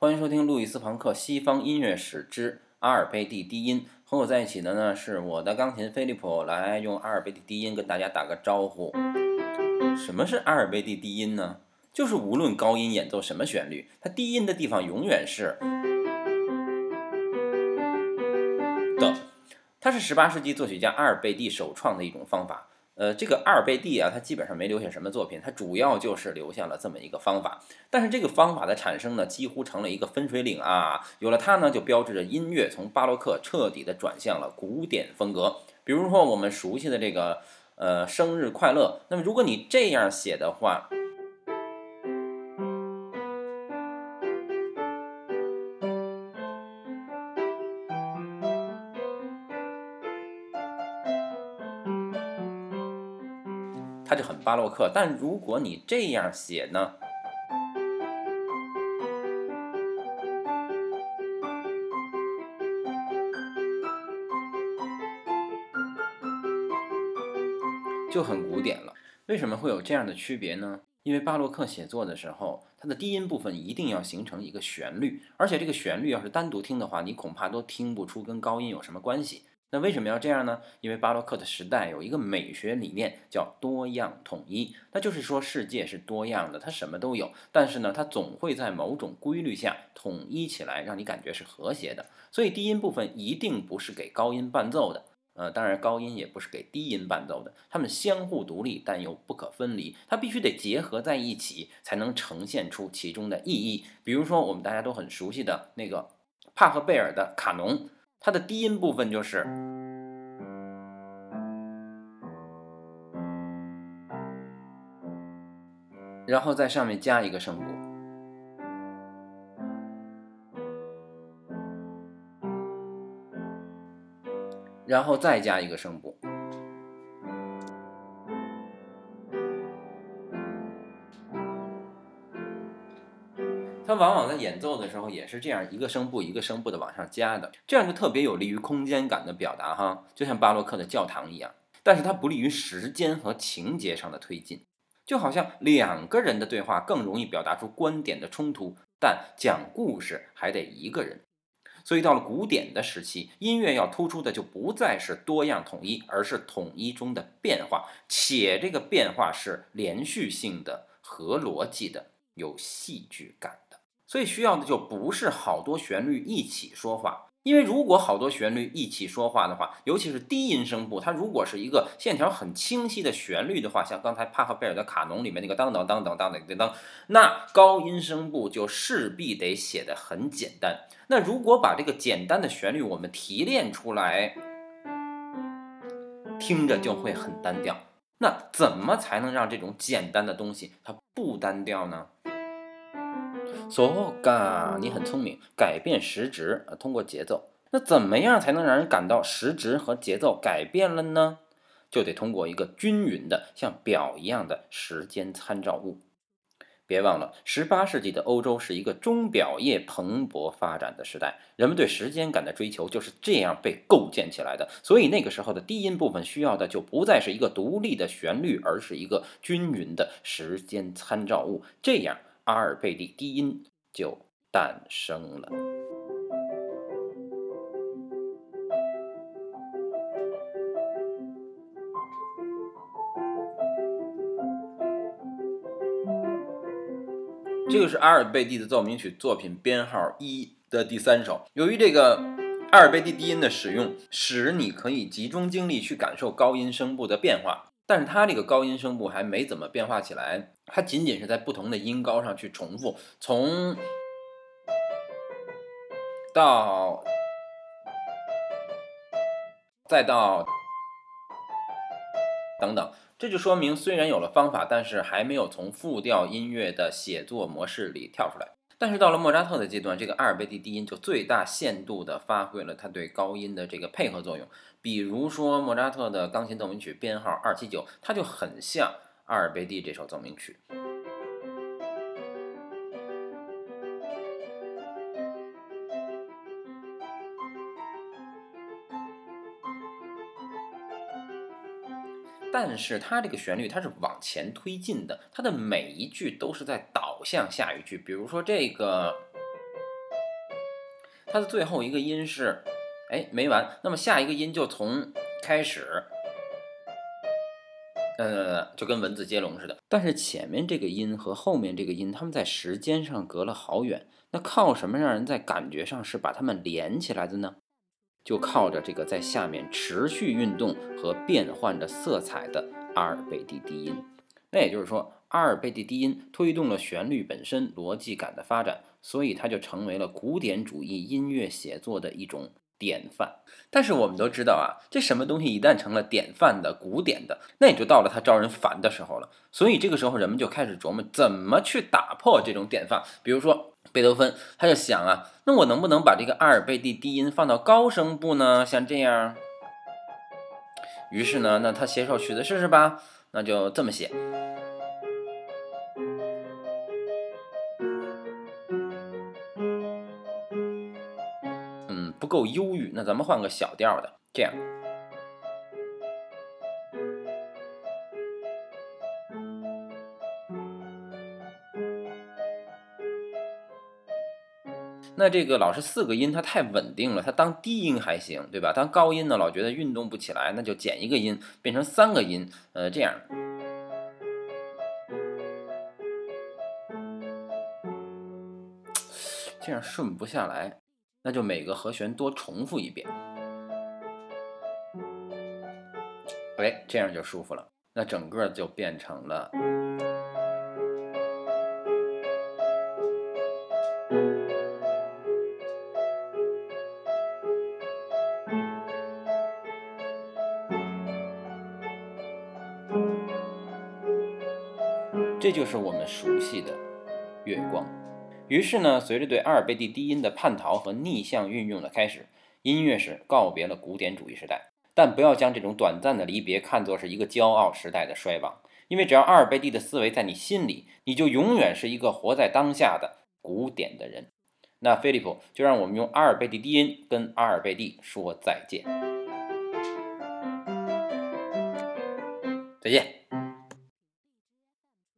欢迎收听路易斯·庞克《西方音乐史之阿尔卑蒂低音》。和我在一起的呢是我的钢琴菲利普，来用阿尔卑蒂低音跟大家打个招呼。什么是阿尔卑蒂低音呢？就是无论高音演奏什么旋律，它低音的地方永远是的。它是18世纪作曲家阿尔贝蒂首创的一种方法。呃，这个阿尔贝蒂啊，他基本上没留下什么作品，他主要就是留下了这么一个方法。但是这个方法的产生呢，几乎成了一个分水岭啊。有了它呢，就标志着音乐从巴洛克彻底的转向了古典风格。比如说我们熟悉的这个呃生日快乐，那么如果你这样写的话。巴洛克，但如果你这样写呢，就很古典了。为什么会有这样的区别呢？因为巴洛克写作的时候，它的低音部分一定要形成一个旋律，而且这个旋律要是单独听的话，你恐怕都听不出跟高音有什么关系。那为什么要这样呢？因为巴洛克的时代有一个美学理念叫多样统一，那就是说世界是多样的，它什么都有，但是呢，它总会在某种规律下统一起来，让你感觉是和谐的。所以低音部分一定不是给高音伴奏的，呃，当然高音也不是给低音伴奏的，它们相互独立但又不可分离，它必须得结合在一起才能呈现出其中的意义。比如说我们大家都很熟悉的那个帕赫贝尔的卡农。它的低音部分就是，然后在上面加一个声部，然后再加一个声部。它往往在演奏的时候也是这样一个声部一个声部的往上加的，这样就特别有利于空间感的表达哈，就像巴洛克的教堂一样。但是它不利于时间和情节上的推进，就好像两个人的对话更容易表达出观点的冲突，但讲故事还得一个人。所以到了古典的时期，音乐要突出的就不再是多样统一，而是统一中的变化，且这个变化是连续性的、合逻辑的、有戏剧感。所以需要的就不是好多旋律一起说话，因为如果好多旋律一起说话的话，尤其是低音声部，它如果是一个线条很清晰的旋律的话，像刚才帕赫贝尔的卡农里面那个当当当当当当当，那高音声部就势必得写的很简单。那如果把这个简单的旋律我们提炼出来，听着就会很单调。那怎么才能让这种简单的东西它不单调呢？so ga，你很聪明，改变时值，通过节奏。那怎么样才能让人感到时值和节奏改变了呢？就得通过一个均匀的像表一样的时间参照物。别忘了，十八世纪的欧洲是一个钟表业蓬勃发展的时代，人们对时间感的追求就是这样被构建起来的。所以那个时候的低音部分需要的就不再是一个独立的旋律，而是一个均匀的时间参照物。这样。阿尔贝蒂低音就诞生了。这个是阿尔贝蒂的奏鸣曲作品编号一的第三首。由于这个阿尔贝蒂低音的使用，使你可以集中精力去感受高音声部的变化。但是它这个高音声部还没怎么变化起来，它仅仅是在不同的音高上去重复，从到再到等等，这就说明虽然有了方法，但是还没有从复调音乐的写作模式里跳出来。但是到了莫扎特的阶段，这个阿尔贝蒂低音就最大限度地发挥了它对高音的这个配合作用。比如说莫扎特的钢琴奏鸣曲编号二七九，它就很像阿尔贝蒂这首奏鸣曲。但是它这个旋律它是往前推进的，它的每一句都是在导向下一句。比如说这个。它的最后一个音是，哎，没完，那么下一个音就从开始，呃，就跟文字接龙似的。但是前面这个音和后面这个音，它们在时间上隔了好远，那靠什么让人在感觉上是把它们连起来的呢？就靠着这个在下面持续运动和变换着色彩的阿尔贝蒂低音。那也就是说，阿尔贝蒂低音推动了旋律本身逻辑感的发展，所以它就成为了古典主义音乐写作的一种典范。但是我们都知道啊，这什么东西一旦成了典范的、古典的，那也就到了它招人烦的时候了。所以这个时候，人们就开始琢磨怎么去打破这种典范。比如说。贝多芬他就想啊，那我能不能把这个阿尔贝蒂低音放到高声部呢？像这样。于是呢，那他写首曲子试试吧。那就这么写。嗯，不够忧郁，那咱们换个小调的，这样。那这个老是四个音，它太稳定了。它当低音还行，对吧？当高音呢，老觉得运动不起来，那就减一个音，变成三个音。呃，这样，这样顺不下来，那就每个和弦多重复一遍。哎，这样就舒服了。那整个就变成了。这就是我们熟悉的月光。于是呢，随着对阿尔贝蒂低音的叛逃和逆向运用的开始，音乐史告别了古典主义时代。但不要将这种短暂的离别看作是一个骄傲时代的衰亡，因为只要阿尔贝蒂的思维在你心里，你就永远是一个活在当下的古典的人。那菲利普就让我们用阿尔贝蒂低音跟阿尔贝蒂说再见。再见。